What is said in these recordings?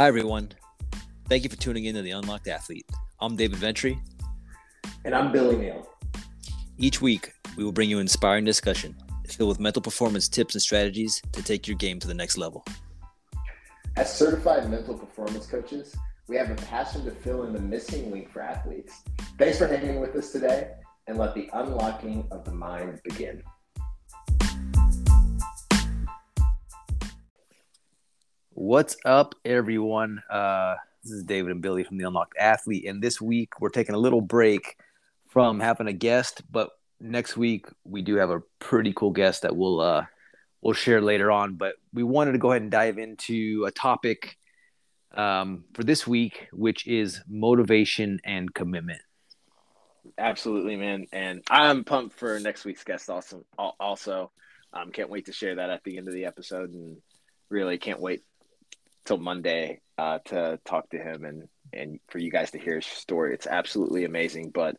Hi, everyone. Thank you for tuning in to the Unlocked Athlete. I'm David Ventry. And I'm Billy Neal. Each week, we will bring you an inspiring discussion filled with mental performance tips and strategies to take your game to the next level. As certified mental performance coaches, we have a passion to fill in the missing link for athletes. Thanks for hanging with us today, and let the unlocking of the mind begin. What's up, everyone? Uh, this is David and Billy from the Unlocked Athlete, and this week we're taking a little break from having a guest, but next week we do have a pretty cool guest that we'll uh, we'll share later on. But we wanted to go ahead and dive into a topic um, for this week, which is motivation and commitment. Absolutely, man, and I'm pumped for next week's guest. Also, also, um, can't wait to share that at the end of the episode, and really can't wait till Monday uh, to talk to him and and for you guys to hear his story. It's absolutely amazing. But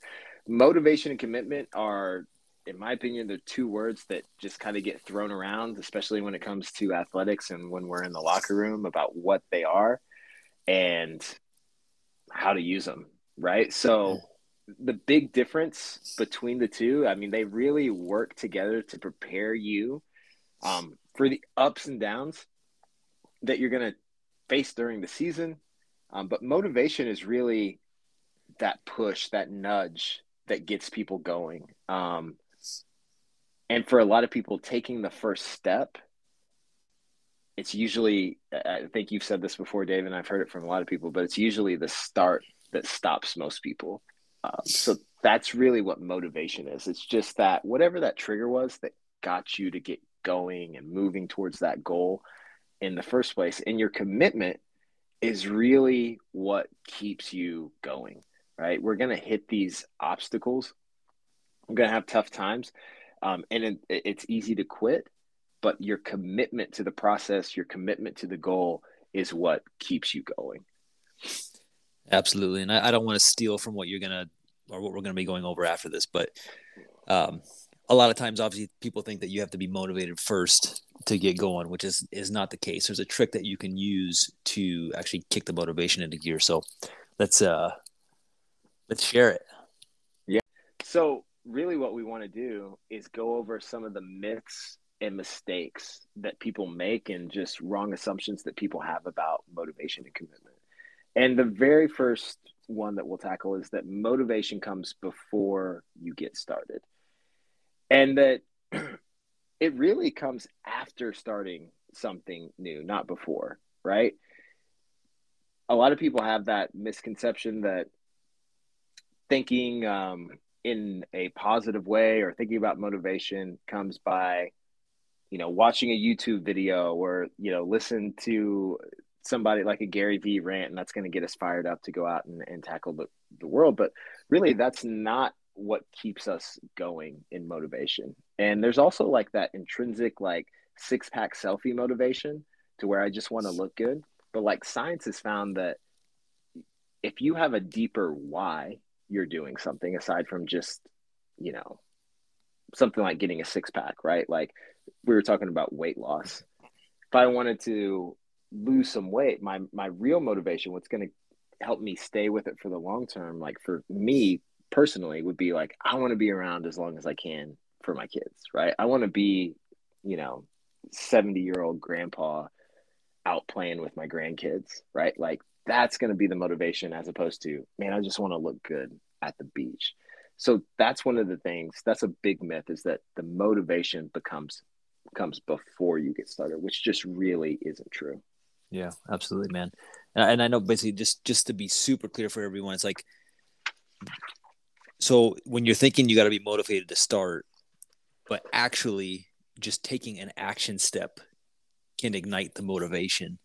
motivation and commitment are, in my opinion, the two words that just kind of get thrown around, especially when it comes to athletics and when we're in the locker room about what they are and how to use them. Right. So the big difference between the two, I mean, they really work together to prepare you um, for the ups and downs that you're going to face during the season. Um, but motivation is really that push, that nudge that gets people going. Um, and for a lot of people, taking the first step, it's usually, I think you've said this before, Dave, and I've heard it from a lot of people, but it's usually the start that stops most people. Um, so that's really what motivation is. It's just that whatever that trigger was that got you to get going and moving towards that goal in the first place. And your commitment is really what keeps you going, right? We're going to hit these obstacles. We're going to have tough times. Um, and it, it's easy to quit, but your commitment to the process, your commitment to the goal is what keeps you going. Absolutely. And I, I don't want to steal from what you're going to, or what we're going to be going over after this, but um, a lot of times, obviously, people think that you have to be motivated first to get going, which is is not the case. There's a trick that you can use to actually kick the motivation into gear. So let's uh let's share it. Yeah. So really what we want to do is go over some of the myths and mistakes that people make and just wrong assumptions that people have about motivation and commitment. And the very first one that we'll tackle is that motivation comes before you get started. And that it really comes after starting something new, not before, right? A lot of people have that misconception that thinking um, in a positive way or thinking about motivation comes by, you know, watching a YouTube video or, you know, listen to somebody like a Gary Vee rant and that's going to get us fired up to go out and, and tackle the, the world. But really, that's not what keeps us going in motivation. And there's also like that intrinsic like six pack selfie motivation to where I just want to look good. But like science has found that if you have a deeper why you're doing something aside from just, you know, something like getting a six pack, right? Like we were talking about weight loss. If I wanted to lose some weight, my my real motivation, what's going to help me stay with it for the long term, like for me personally would be like I want to be around as long as I can for my kids, right? I want to be, you know, 70 year old grandpa out playing with my grandkids, right? Like that's going to be the motivation as opposed to, man, I just want to look good at the beach. So that's one of the things. That's a big myth is that the motivation becomes comes before you get started, which just really isn't true. Yeah, absolutely, man. And I, know basically just just to be super clear for everyone, it's like so when you're thinking you got to be motivated to start, but actually just taking an action step can ignite the motivation.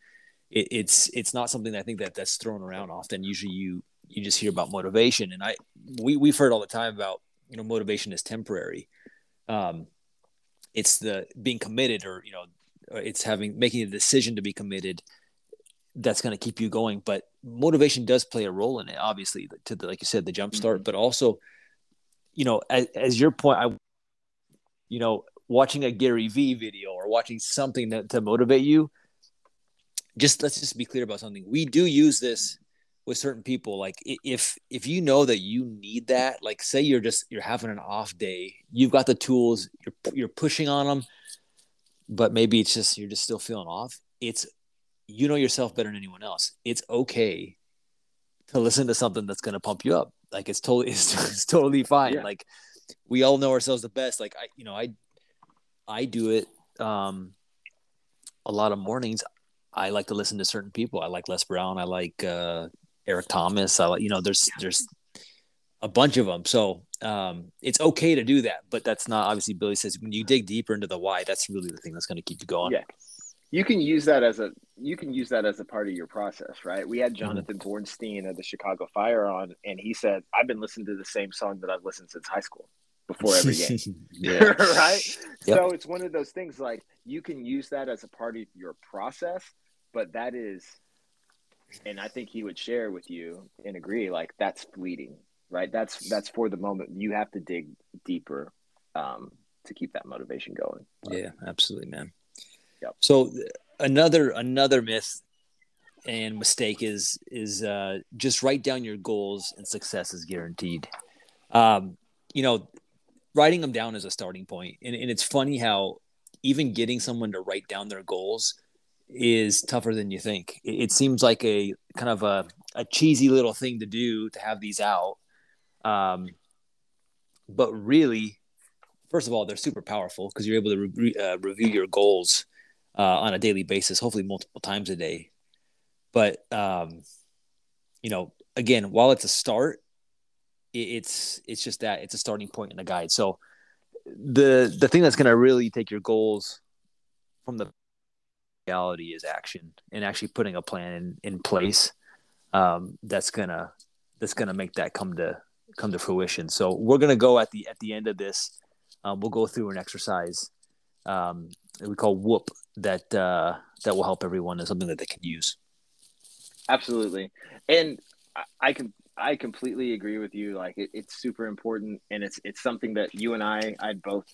It, it's it's not something I think that that's thrown around often. Usually you you just hear about motivation, and I we we've heard all the time about you know motivation is temporary. Um, it's the being committed, or you know, it's having making a decision to be committed that's going to keep you going. But motivation does play a role in it, obviously, to the, like you said, the jump start, mm-hmm. but also, you know, as, as, your point, I, you know, watching a Gary Vee video or watching something that, to motivate you, just let's just be clear about something. We do use this with certain people. Like if if you know that you need that, like say you're just you're having an off day, you've got the tools, you're you're pushing on them, but maybe it's just you're just still feeling off. It's you know yourself better than anyone else. It's okay to listen to something that's going to pump you up. Like it's totally it's, it's totally fine. Yeah. Like we all know ourselves the best. Like I you know I I do it um a lot of mornings. I like to listen to certain people. I like Les Brown. I like uh, Eric Thomas. I like you know there's there's a bunch of them. So um, it's okay to do that, but that's not obviously Billy says when you dig deeper into the why, that's really the thing that's going to keep you going. Yeah, you can use that as a you can use that as a part of your process, right? We had mm-hmm. Jonathan. Bornstein of the Chicago Fire on, and he said, "I've been listening to the same song that I've listened since high school." Before every game, right? Yep. So it's one of those things like you can use that as a part of your process, but that is, and I think he would share with you and agree, like that's fleeting, right? That's that's for the moment. You have to dig deeper um, to keep that motivation going. Yeah, absolutely, man. Yep. So another another myth and mistake is is uh, just write down your goals and success is guaranteed. Um, you know, writing them down is a starting point, and, and it's funny how even getting someone to write down their goals is tougher than you think. It, it seems like a kind of a, a cheesy little thing to do to have these out. Um, but really, first of all, they're super powerful because you're able to re- uh, review your goals uh, on a daily basis, hopefully multiple times a day. But um, you know, again, while it's a start, it, it's it's just that it's a starting point in a guide. So the the thing that's going to really take your goals from the reality is action and actually putting a plan in, in place um, that's gonna that's gonna make that come to come to fruition. So we're gonna go at the at the end of this. Um, we'll go through an exercise um, we call WOOP that uh, that will help everyone and something that they can use. Absolutely, and I can I completely agree with you. Like it, it's super important, and it's it's something that you and I I both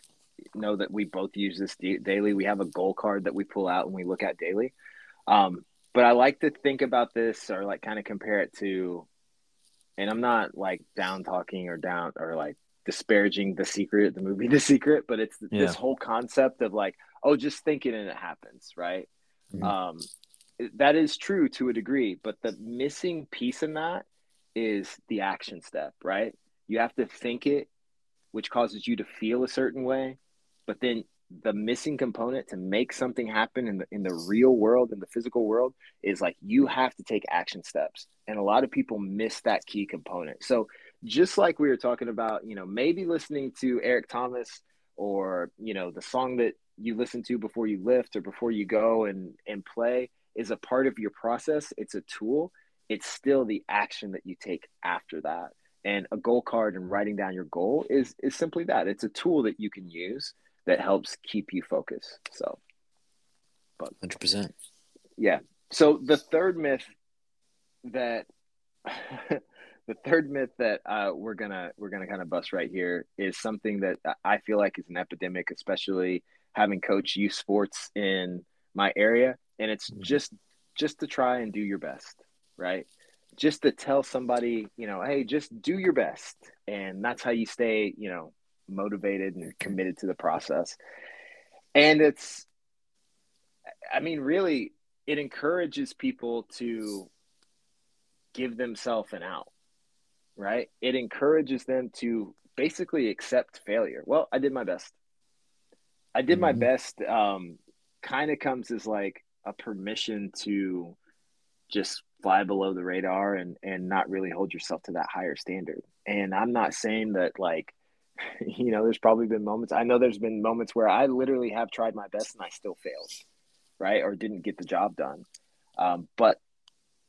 know that we both use this daily. We have a goal card that we pull out and we look at daily. Um, but I like to think about this or like kind of compare it to, and I'm not like down talking or down or like disparaging the secret, the movie The Secret, but it's yeah. this whole concept of like, oh, just think it and it happens, right? Mm-hmm. Um, that is true to a degree, but the missing piece in that is the action step, right? You have to think it, which causes you to feel a certain way, but then the missing component to make something happen in the in the real world in the physical world is like you have to take action steps and a lot of people miss that key component so just like we were talking about you know maybe listening to eric thomas or you know the song that you listen to before you lift or before you go and and play is a part of your process it's a tool it's still the action that you take after that and a goal card and writing down your goal is is simply that it's a tool that you can use that helps keep you focused. So, but 100%. Yeah. So the third myth that the third myth that uh, we're gonna we're gonna kind of bust right here is something that I feel like is an epidemic, especially having coached youth sports in my area, and it's mm-hmm. just just to try and do your best, right? Just to tell somebody, you know, hey, just do your best, and that's how you stay, you know, motivated and committed to the process. And it's, I mean, really, it encourages people to give themselves an out, right? It encourages them to basically accept failure. Well, I did my best. I did mm-hmm. my best. Um, kind of comes as like a permission to just fly below the radar and and not really hold yourself to that higher standard. And I'm not saying that like you know, there's probably been moments. I know there's been moments where I literally have tried my best and I still failed, right, or didn't get the job done. Um, but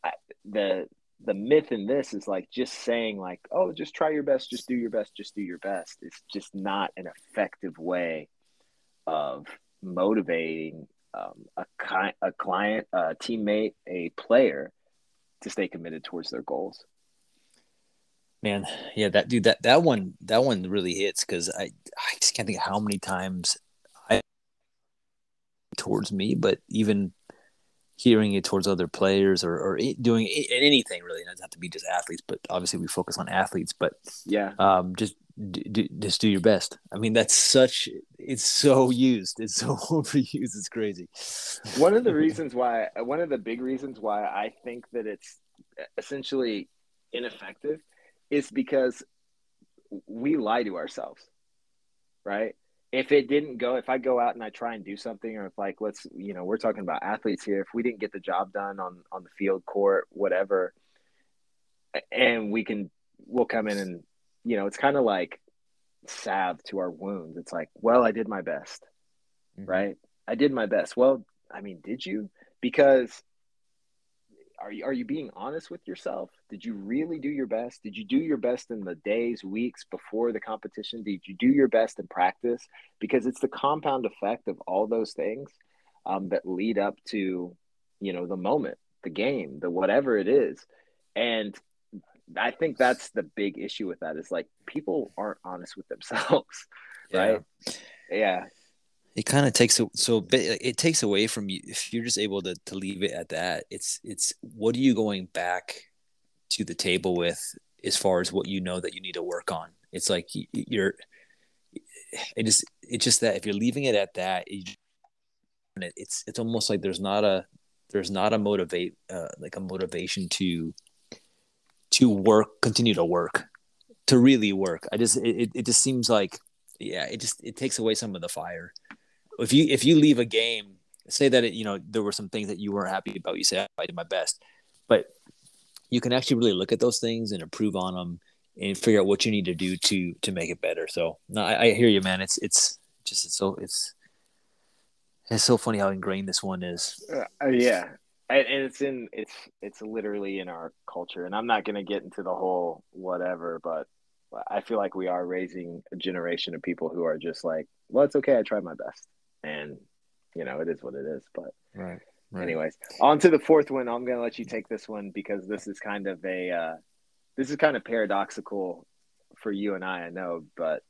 I, the the myth in this is like just saying like, oh, just try your best, just do your best, just do your best. It's just not an effective way of motivating um, a, ki- a client, a teammate, a player to stay committed towards their goals man yeah that dude that that one that one really hits because i i just can't think how many times i towards me but even hearing it towards other players or, or doing anything really. It doesn't have to be just athletes, but obviously we focus on athletes. But yeah, um, just do, just do your best. I mean, that's such. It's so used. It's so overused. It's crazy. One of the reasons why, one of the big reasons why I think that it's essentially ineffective, is because we lie to ourselves, right? If it didn't go, if I go out and I try and do something, or if like let's, you know, we're talking about athletes here. If we didn't get the job done on on the field, court, whatever, and we can, we'll come in and, you know, it's kind of like salve to our wounds. It's like, well, I did my best, mm-hmm. right? I did my best. Well, I mean, did you? Because are you are you being honest with yourself? Did you really do your best? Did you do your best in the days, weeks before the competition? Did you do your best in practice? Because it's the compound effect of all those things um, that lead up to, you know, the moment, the game, the whatever it is, and I think that's the big issue with that is like people aren't honest with themselves, right? Yeah. yeah it kind of takes so it takes away from you if you're just able to to leave it at that it's it's what are you going back to the table with as far as what you know that you need to work on? It's like you're it just it's just that if you're leaving it at that it's it's almost like there's not a there's not a motivate uh, like a motivation to to work continue to work to really work. I just it, it just seems like yeah it just it takes away some of the fire if you if you leave a game, say that it, you know there were some things that you weren't happy about. You say I did my best, but you can actually really look at those things and improve on them and figure out what you need to do to to make it better. So no, I, I hear you, man. It's it's just it's so it's it's so funny how ingrained this one is. Uh, yeah, and it's in it's it's literally in our culture. And I'm not going to get into the whole whatever, but I feel like we are raising a generation of people who are just like, well, it's okay. I tried my best and you know it is what it is. But right. right. Anyways, on to the fourth one. I'm gonna let you take this one because this is kind of a uh, this is kind of paradoxical for you and I. I know, but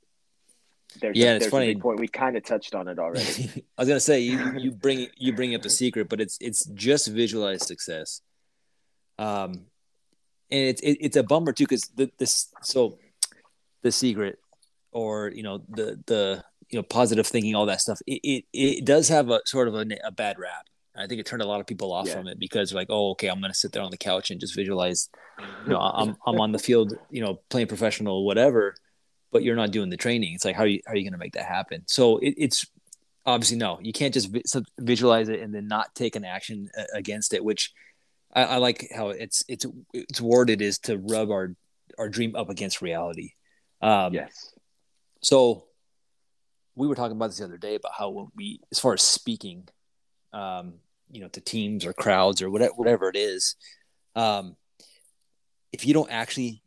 there's yeah, a, it's funny. point we kind of touched on it already. I was gonna say you you bring you bring up the secret, but it's it's just visualize success. Um, and it's it, it's a bummer too because the this so the secret or you know the the you know positive thinking all that stuff it it, it does have a sort of a, a bad rap I think it turned a lot of people off yeah. from it because like, oh, okay, I'm gonna sit there on the couch and just visualize, you know, I'm I'm on the field, you know, playing professional, whatever, but you're not doing the training. It's like, how are you how are you gonna make that happen? So it, it's obviously no, you can't just visualize it and then not take an action against it. Which I, I like how it's it's it's worded is to rub our our dream up against reality. Um, yes. So we were talking about this the other day about how when we, as far as speaking, um, you know, to teams or crowds or whatever, whatever it is, um, if you don't actually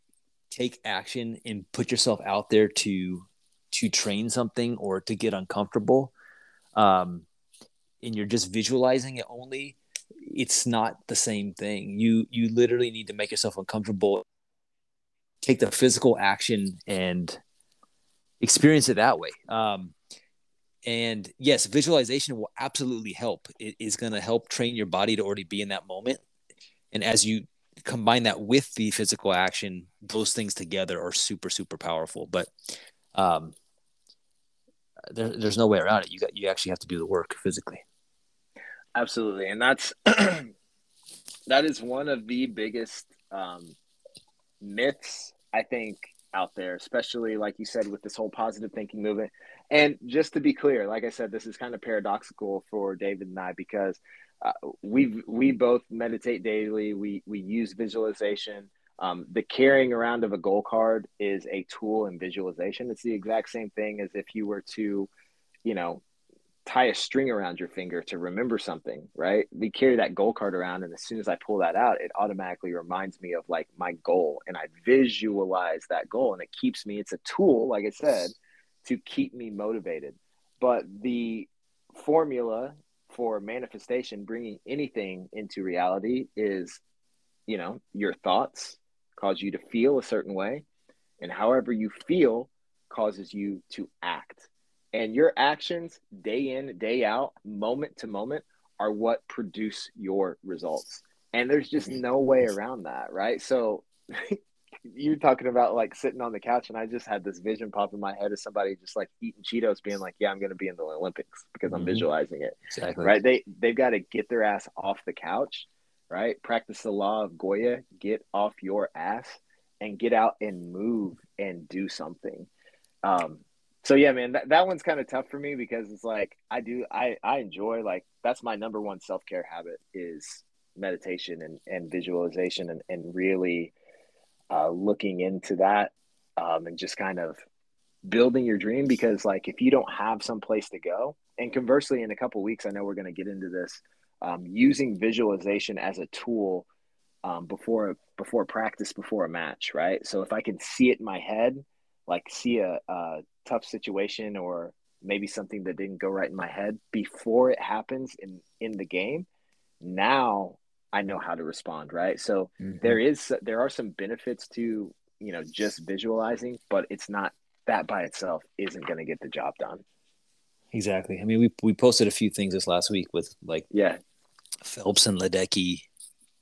take action and put yourself out there to to train something or to get uncomfortable, um, and you're just visualizing it only, it's not the same thing. You you literally need to make yourself uncomfortable, take the physical action and experience it that way. Um, and yes, visualization will absolutely help. It is going to help train your body to already be in that moment. And as you combine that with the physical action, those things together are super, super powerful. But um, there, there's no way around it. You got you actually have to do the work physically. Absolutely, and that's that is one of the biggest um, myths I think out there, especially like you said with this whole positive thinking movement. And just to be clear, like I said, this is kind of paradoxical for David and I because uh, we we both meditate daily. We we use visualization. Um, the carrying around of a goal card is a tool in visualization. It's the exact same thing as if you were to, you know, tie a string around your finger to remember something, right? We carry that goal card around, and as soon as I pull that out, it automatically reminds me of like my goal, and I visualize that goal, and it keeps me. It's a tool, like I said, to keep me motivated. But the formula for manifestation, bringing anything into reality, is, you know, your thoughts cause you to feel a certain way, and however you feel causes you to act and your actions day in day out moment to moment are what produce your results. And there's just no way around that, right? So you're talking about like sitting on the couch, and I just had this vision pop in my head of somebody just like eating Cheetos, being like, "Yeah, I'm going to be in the Olympics because I'm mm-hmm. visualizing it." Exactly. Right? They they've got to get their ass off the couch, right? Practice the law of Goya. Get off your ass and get out and move and do something. Um, so yeah, man, that, that one's kind of tough for me because it's like I do I I enjoy like that's my number one self care habit is meditation and, and visualization and, and really uh, looking into that um, and just kind of building your dream because like if you don't have some place to go and conversely in a couple weeks i know we're going to get into this um, using visualization as a tool um, before before practice before a match right? So if i can see it in my head like see a, a tough situation or maybe something that didn't go right in my head before it happens in in the game now I know how to respond, right? So mm-hmm. there is there are some benefits to you know just visualizing, but it's not that by itself isn't going to get the job done. Exactly. I mean, we we posted a few things this last week with like yeah, Phelps and Ledecky,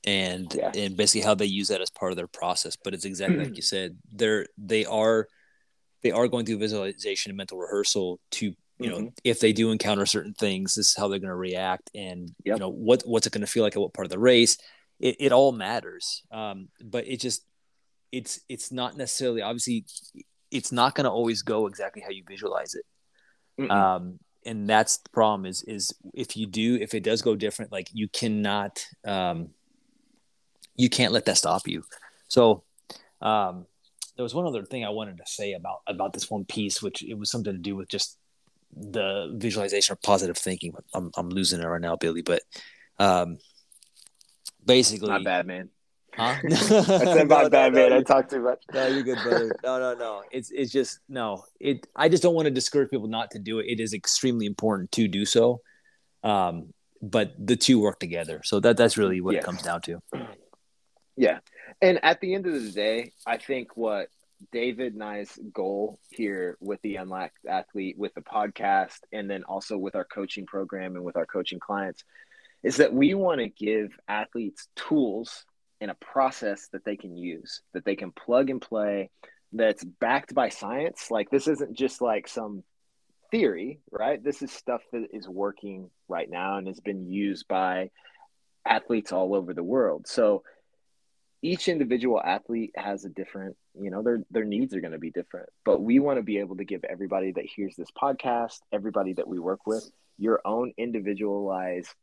and yeah. and basically how they use that as part of their process. But it's exactly like you said. They're they are they are going through visualization and mental rehearsal to you know mm-hmm. if they do encounter certain things this is how they're going to react and yep. you know what what's it going to feel like at what part of the race it, it all matters um, but it just it's it's not necessarily obviously it's not going to always go exactly how you visualize it um, and that's the problem is is if you do if it does go different like you cannot um, you can't let that stop you so um, there was one other thing I wanted to say about about this one piece, which it was something to do with just the visualization or positive thinking. I'm I'm losing it right now, Billy. But um, basically, not bad, man. Huh? I said my no, bad, no, man. No, I talk too much. No, you're good, brother. No, no, no. It's it's just no. It. I just don't want to discourage people not to do it. It is extremely important to do so. Um, but the two work together. So that that's really what yeah. it comes down to. Yeah, and at the end of the day, I think what David I's goal here with the Unlocked Athlete, with the podcast, and then also with our coaching program and with our coaching clients, is that we want to give athletes tools and a process that they can use, that they can plug and play, that's backed by science. Like this isn't just like some theory, right? This is stuff that is working right now and has been used by athletes all over the world. So each individual athlete has a different you know their their needs are going to be different. But we want to be able to give everybody that hears this podcast everybody that we work with your own individualized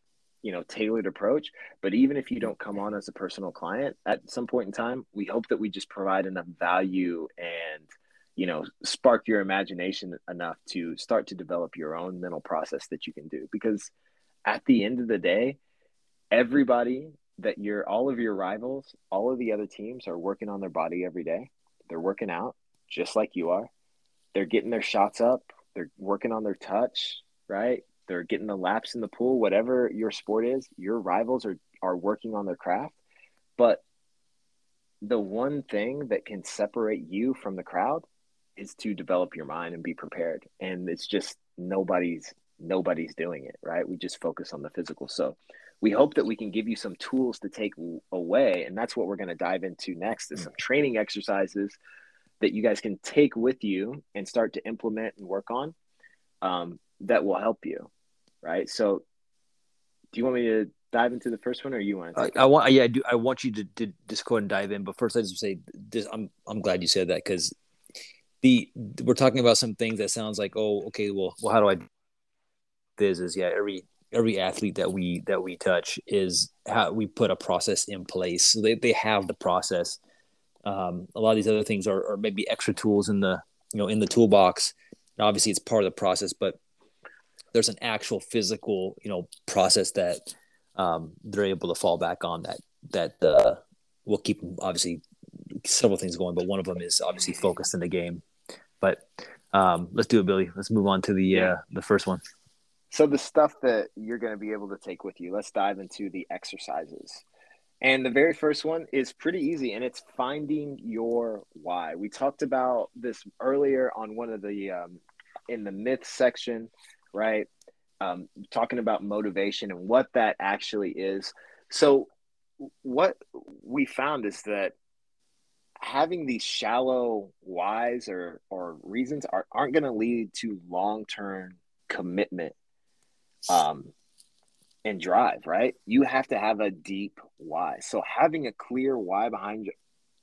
you know tailored approach. But even if you don't come on as a personal client at some point in time we hope that we just provide enough value and you know spark your imagination enough to start to develop your own mental process that you can do. Because at the end of the day everybody that your all of your rivals, all of the other teams are working on their body every day. They're working out just like you are. They're getting their shots up. They're working on their touch, right? They're getting the laps in the pool, whatever your sport is. Your rivals are are working on their craft. But the one thing that can separate you from the crowd is to develop your mind and be prepared. And it's just nobody's nobody's doing it, right? We just focus on the physical. So we hope that we can give you some tools to take away and that's what we're going to dive into next is some training exercises that you guys can take with you and start to implement and work on um, that will help you right so do you want me to dive into the first one or you want to uh, I want yeah I do I want you to, to just go ahead and dive in but first I just say this I'm I'm glad you said that because the we're talking about some things that sounds like oh okay well well how do I this is yeah every every athlete that we that we touch is how we put a process in place. So they, they have the process. Um, a lot of these other things are, are maybe extra tools in the you know in the toolbox. obviously, it's part of the process, but there's an actual physical you know process that um, they're able to fall back on that that uh, will keep them obviously several things going. But one of them is obviously focused in the game. But um, let's do it, Billy. Let's move on to the yeah. uh, the first one. So the stuff that you're going to be able to take with you, let's dive into the exercises. And the very first one is pretty easy, and it's finding your why. We talked about this earlier on one of the um, in the myth section, right? um, talking about motivation and what that actually is. So, what we found is that having these shallow whys or or reasons are, aren't going to lead to long term commitment um, and drive. Right? You have to have a deep why. So having a clear why behind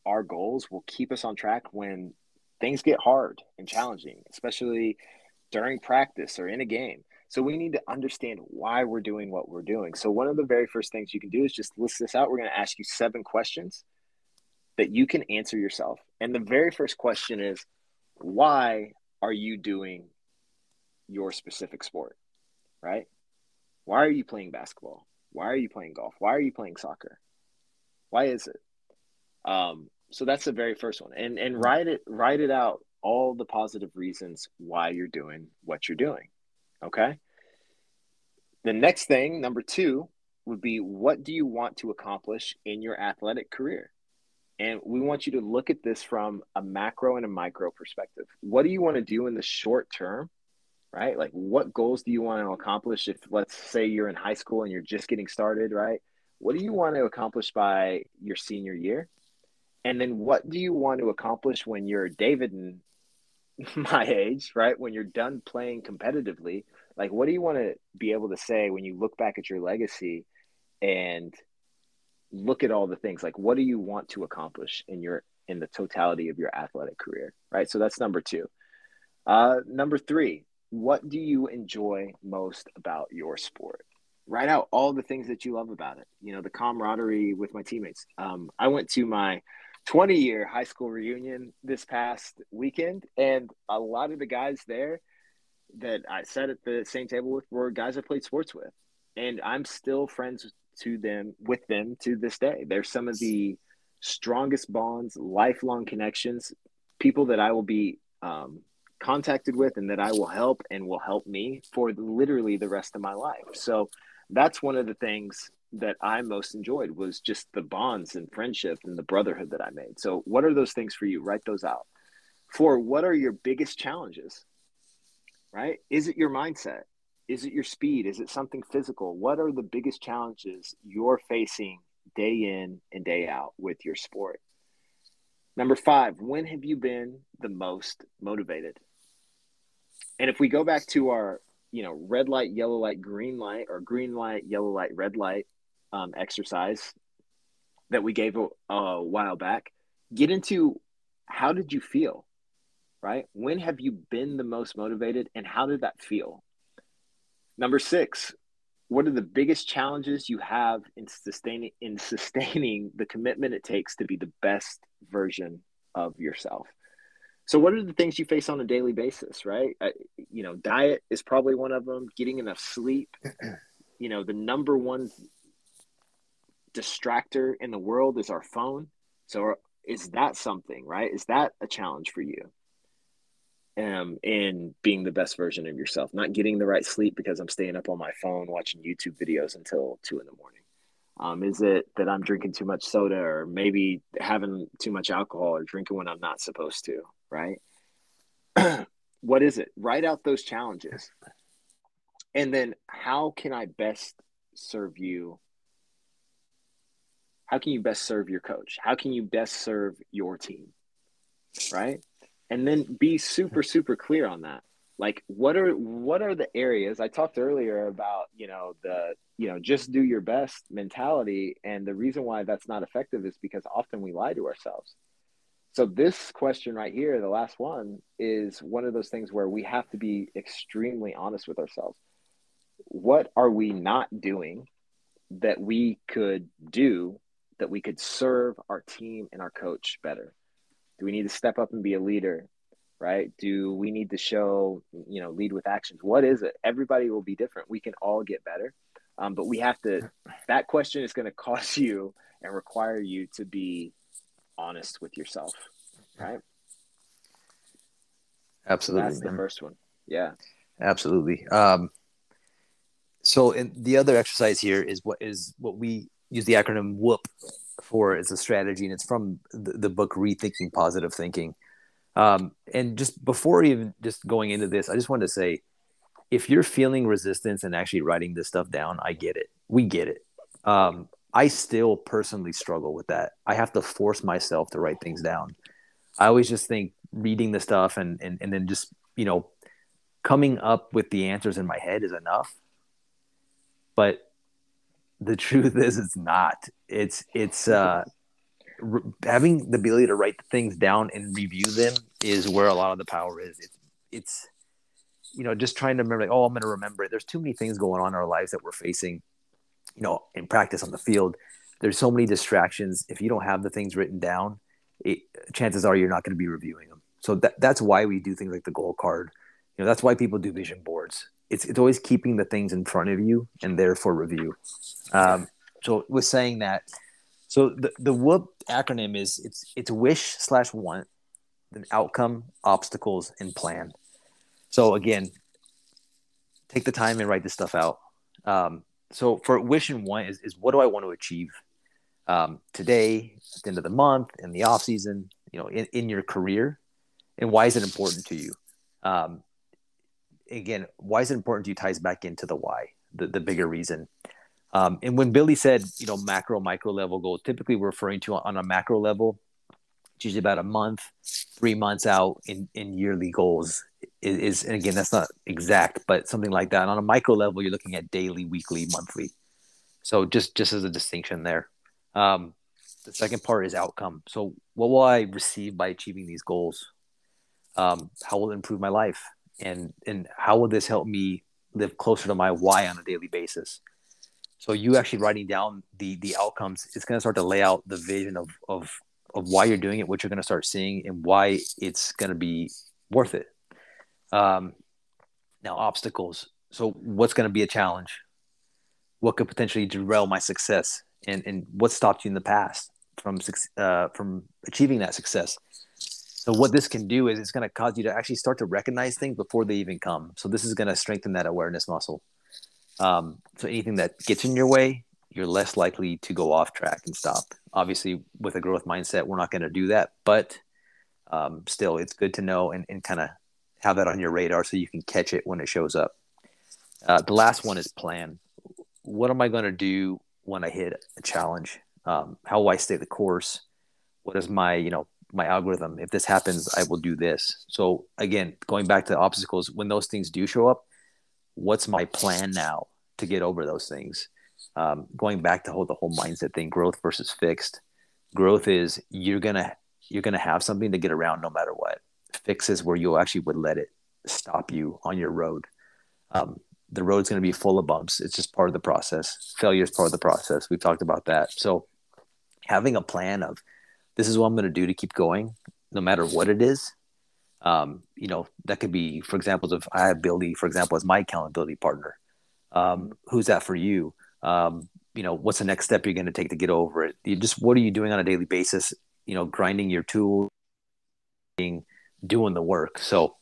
our goals will keep us on track when things get hard and challenging, especially during practice or in a game. So we need to understand why we're doing what we're doing. So one of the very first things you can do is just list this out. We're going to ask you seven questions that you can answer yourself. And the very first question is why are you doing your specific sport? Right? Why are you playing basketball? Why are you playing golf? Why are you playing soccer? Why is it? Um, so that's the very first one. And and write it write it out all the positive reasons why you're doing what you're doing. Okay? The next thing, number 2, would be what do you want to accomplish in your athletic career? And we want you to look at this from a macro and a micro perspective. What do you want to do in the short term? Right? Like what goals do you want to accomplish if let's say you're in high school and you're just getting started, right? What do you want to accomplish by your senior year? And then what do you want to accomplish when you're David and my age, right? When you're done playing competitively, like what do you want to be able to say when you look back at your legacy and look at all the things like what do you want to accomplish in your in the totality of your athletic career, right? So that's number 2. Uh number 3, what do you enjoy most about your sport? Write out all the things that you love about it. You know, the camaraderie with my teammates. Um, I went to my 20 year high school reunion this past weekend, and a lot of the guys there that I sat at the same table with were guys I played sports with, and I'm still friends to them with them to this day. They're some of the strongest bonds, lifelong connections, people that I will be um, contacted with, and that I will help and will help me for literally the rest of my life. So that's one of the things that I most enjoyed was just the bonds and friendship and the brotherhood that I made. So, what are those things for you? Write those out. For what are your biggest challenges? Right? Is it your mindset? Is it your speed? Is it something physical? What are the biggest challenges you're facing day in and day out with your sport? Number five, when have you been the most motivated? And if we go back to our, you know, red light, yellow light, green light, or green light, yellow light, red light um, exercise that we gave a, a while back, get into how did you feel, right? When have you been the most motivated and how did that feel? Number six, what are the biggest challenges you have in sustaining in sustaining the commitment it takes to be the best version of yourself? So, what are the things you face on a daily basis, right? Uh, you know, diet is probably one of them. Getting enough sleep. You know, the number one distractor in the world is our phone. So is that something, right? Is that a challenge for you? Um, in being the best version of yourself, not getting the right sleep because I'm staying up on my phone watching YouTube videos until two in the morning. Um, is it that I'm drinking too much soda or maybe having too much alcohol or drinking when I'm not supposed to, right? what is it? Write out those challenges. And then how can I best serve you how can you best serve your coach? How can you best serve your team? Right? And then be super super clear on that. Like what are what are the areas I talked earlier about, you know, the you know, just do your best mentality and the reason why that's not effective is because often we lie to ourselves. So this question right here, the last one, is one of those things where we have to be extremely honest with ourselves. What are we not doing that we could do that we could serve our team and our coach better? Do we need to step up and be a leader? Right? Do we need to show, you know, lead with actions? What is it? Everybody will be different. We can all get better. Um, but we have to, that question is going to cause you and require you to be honest with yourself. Right? Absolutely. that's the first one. Yeah. Absolutely. Um, so in the other exercise here is what is what we use the acronym WOOP for as a strategy, and it's from the, the book Rethinking Positive Thinking. Um, and just before even just going into this, I just wanted to say if you're feeling resistance and actually writing this stuff down, I get it. We get it. Um, I still personally struggle with that. I have to force myself to write things down. I always just think reading the stuff and and, and then just you know coming up with the answers in my head is enough. But the truth is, it's not. It's it's uh, re- having the ability to write things down and review them is where a lot of the power is. It's it's you know just trying to remember like oh i'm going to remember it there's too many things going on in our lives that we're facing you know in practice on the field there's so many distractions. If you don't have the things written down it, chances are you're not going to be reviewing them so that, that's why we do things like the goal card. You know that's why people do vision boards. It's, it's always keeping the things in front of you and there for review. Um, so with saying that so the, the woop acronym is it's it's wish slash want then outcome obstacles and plan. So again, take the time and write this stuff out. Um, so for wish and want is, is what do I want to achieve um, today, at the end of the month, in the off season, you know, in, in your career, and why is it important to you? Um, again, why is it important to you ties back into the why, the, the bigger reason. Um, and when Billy said, you know, macro, micro level goals, typically referring to on a macro level, it's usually about a month, three months out in, in yearly goals is, is, and again, that's not exact, but something like that. And on a micro level, you're looking at daily, weekly, monthly. So just, just as a distinction there. Um, the second part is outcome. So what will I receive by achieving these goals? Um, how will it improve my life? And, and how will this help me live closer to my why on a daily basis? So you actually writing down the, the outcomes, it's going to start to lay out the vision of, of of why you're doing it, what you're going to start seeing, and why it's going to be worth it. Um, now, obstacles. So, what's going to be a challenge? What could potentially derail my success, and and what stopped you in the past from uh, from achieving that success? So, what this can do is it's going to cause you to actually start to recognize things before they even come. So, this is going to strengthen that awareness muscle. Um, so, anything that gets in your way, you're less likely to go off track and stop. Obviously, with a growth mindset, we're not going to do that, but um, still, it's good to know and, and kind of have that on your radar so you can catch it when it shows up. Uh, the last one is plan. What am I going to do when I hit a challenge? Um, how will I stay the course? What is my, you know, my algorithm? If this happens, I will do this. So again, going back to obstacles, when those things do show up, what's my plan now to get over those things? Um, going back to whole, the whole mindset thing, growth versus fixed. Growth is you're gonna you're gonna have something to get around no matter what. Fix is where you actually would let it stop you on your road. Um, the road's to be full of bumps. It's just part of the process. Failure is part of the process. We've talked about that. So having a plan of this is what I'm to do to keep going, no matter what it is. Um, you know, that could be, for example, if I have Billy, for example, as my accountability partner. Um, who's that for you? Um, you know what's the next step you're going to take to get over it? You just what are you doing on a daily basis? You know grinding your tool doing the work. So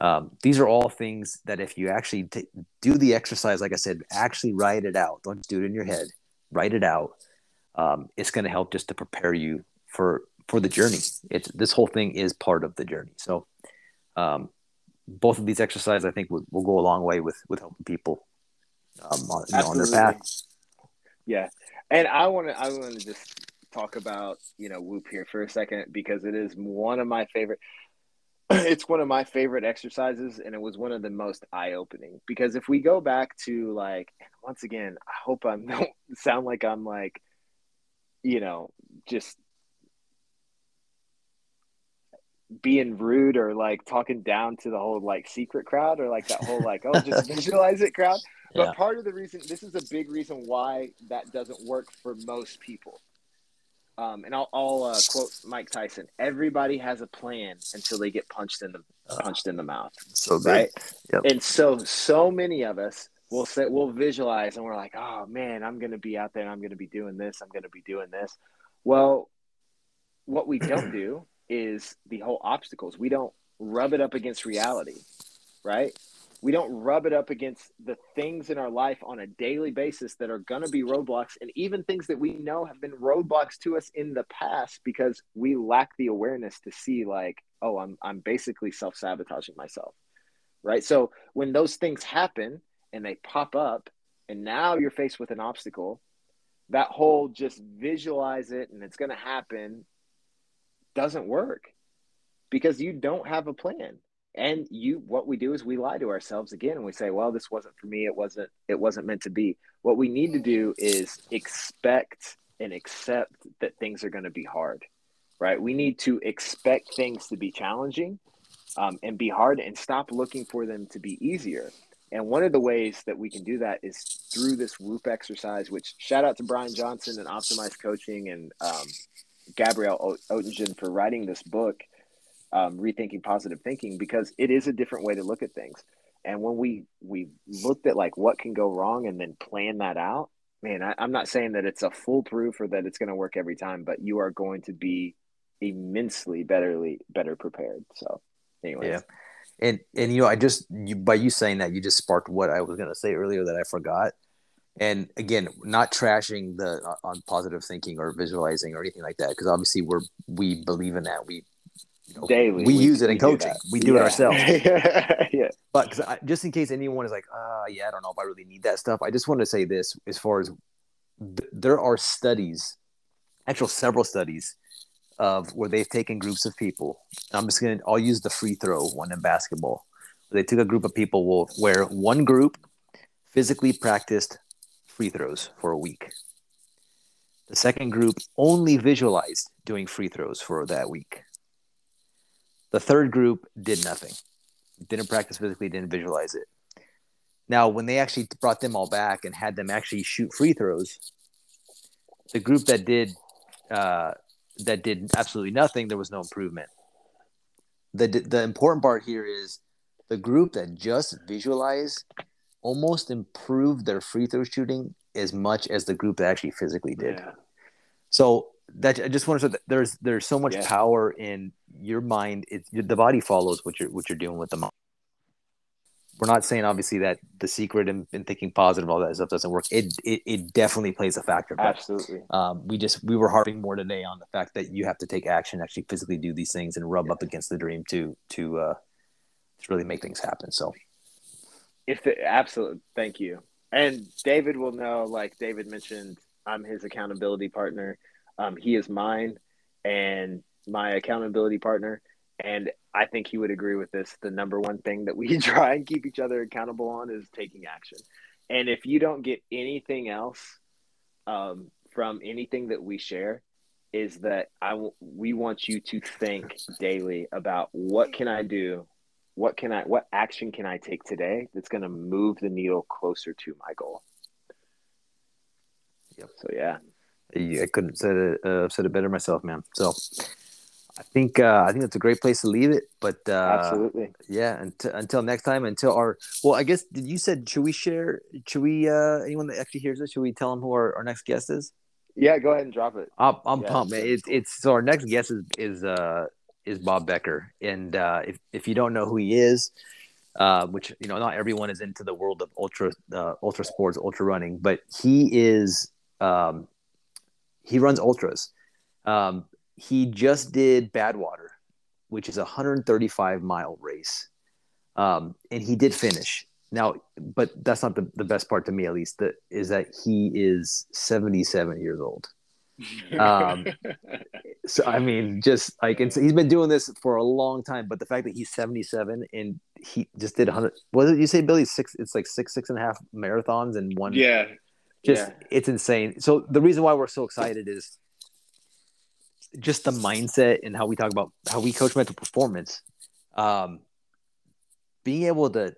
um, these are all things that if you actually t- do the exercise like i said actually write it out. Don't do it in your head. Write it out. Um, it's going to help just to prepare you for for the journey. It's this whole thing is part of the journey. So um, both of these exercises i think will, will go a long way with with helping people um, on, you know, on their path. Yeah, and I want to I want to just talk about you know WOOP here for a second because it is one of my favorite. It's one of my favorite exercises, and it was one of the most eye opening because if we go back to like once again, I hope I don't sound like I'm like, you know, just being rude or like talking down to the whole like secret crowd or like that whole like oh just visualize it crowd but yeah. part of the reason, this is a big reason why that doesn't work for most people. Um, and I'll, I'll uh, quote Mike Tyson: "Everybody has a plan until they get punched in the punched in the mouth." So right, yep. and so so many of us will say we'll visualize, and we're like, "Oh man, I'm going to be out there, and I'm going to be doing this, I'm going to be doing this." Well, what we don't do is the whole obstacles. We don't rub it up against reality, right? We don't rub it up against the things in our life on a daily basis that are going to be roadblocks and even things that we know have been roadblocks to us in the past because we lack the awareness to see like oh i'm i'm basically self-sabotaging myself right? So when those things happen and they pop up, and now you're faced with an obstacle, that whole just visualize it and it's going to happen doesn't work because you don't have a plan and you what we do is we lie to ourselves again and we say well this wasn't for me. It wasn't it wasn't meant to be. What we need to do is expect and accept that things are going to be hard right? We need to expect things to be challenging um, and be hard and stop looking for them to be easier. And one of the ways that we can do that is through this WOOP exercise which shout out to brian johnson and optimized coaching and um, Gabriele oettingen for writing this book um, rethinking positive thinking because it is a different way to look at things. And when we we looked at like what can go wrong and then plan that out, man, I, I'm not saying that it's a foolproof or that it's going to work every time, but you are going to be immensely betterly better prepared. So, anyway, yeah. And and you know, I just you, by you saying that, you just sparked what I was going to say earlier that I forgot. And again, not trashing the uh, on positive thinking or visualizing or anything like that, because obviously we're we believe in that. We you know, daily. We, we use it in coaching. We do yeah. it ourselves. yeah. But I, just in case anyone is like, uh, yeah, I don't know if I really need that stuff. I just want to say this as far as th- there are studies, actual several studies of where they've taken groups of people. I'm just going to, I'll use the free throw one in basketball. They took a group of people where one group physically practiced free throws for a week. The second group only visualized doing free throws for that week. The third group did nothing, didn't practice physically, didn't visualize it. Now, when they actually brought them all back and had them actually shoot free throws, the group that did uh, that did absolutely nothing, there was no improvement. the The important part here is the group that just visualized almost improved their free throw shooting as much as the group that actually physically did. Yeah. So that I just want to say that there's there's so much yeah. power in your mind. It the body follows what you're what you're doing with the mind. We're not saying obviously that the secret and, thinking positive, all that stuff doesn't work. It it, it definitely plays a factor. But, Absolutely. Um, we just we were harping more today on the fact that you have to take action, actually physically do these things, and rub yeah. up against the dream to to uh, to really make things happen. So, if the absolute, thank you. And David will know, like David mentioned, I'm his accountability partner um, he is mine and my accountability partner. And I think he would agree with this. The number one thing that we try and keep each other accountable on is taking action. And if you don't get anything else um, from anything that we share, is that I w- we want you to think daily about what can I do, what can I, what action can I take today that's going to move the needle closer to my goal. Yep. So yeah, I couldn't said it uh, said it better myself, man. So I think uh, I think that's a great place to leave it. But uh, absolutely, yeah. Until, until next time, until our well, I guess did you said should we share? Should we uh, anyone that actually hears this? Should we tell them who our, our next guest is? Yeah, go ahead and drop it. I'm, I'm yeah, pumped, man. It's it's so our next guest is is uh is Bob Becker, and uh, if if you don't know who he is. Uh, which you know, not everyone is into the world of ultra, uh, ultra sports, ultra running, but he is um, he runs ultras. Um, he just did Badwater, which is a 135 mile race, um, and he did finish. Now, but that's not the, the best part to me, at least, is that he is 77 years old. Um, so I mean, just like and so he's been doing this for a long time, but the fact that he's 77 and he just did 100. What did you say, Billy? Six. It's like six, six and a half marathons in one. Yeah, just yeah. it's insane. So the reason why we're so excited is just the mindset and how we talk about how we coach mental performance. Um, being able to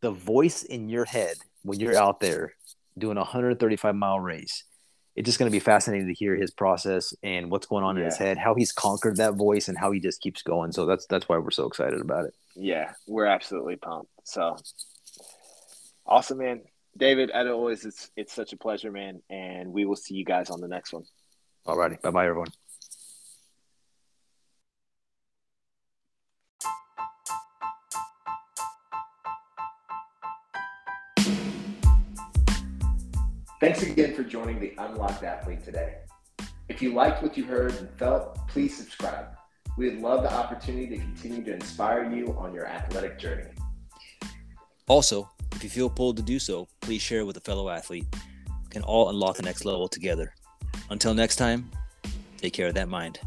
the voice in your head when you're out there doing a 135 mile race it's just going to be fascinating to hear his process and what's going on yeah. in his head how he's conquered that voice and how he just keeps going so that's that's why we're so excited about it yeah we're absolutely pumped so awesome man David, as always, it's it's such a pleasure, man, and we will see you guys on the next one. Alrighty, bye bye, everyone. Thanks again for joining the Unlocked Athlete today. If you liked what you heard and felt, please subscribe. We would love the opportunity to continue to inspire you on your athletic journey. Also, if you feel pulled to do so, please share with a fellow athlete. We can all unlock the next level together. Until next time, take care of that mind.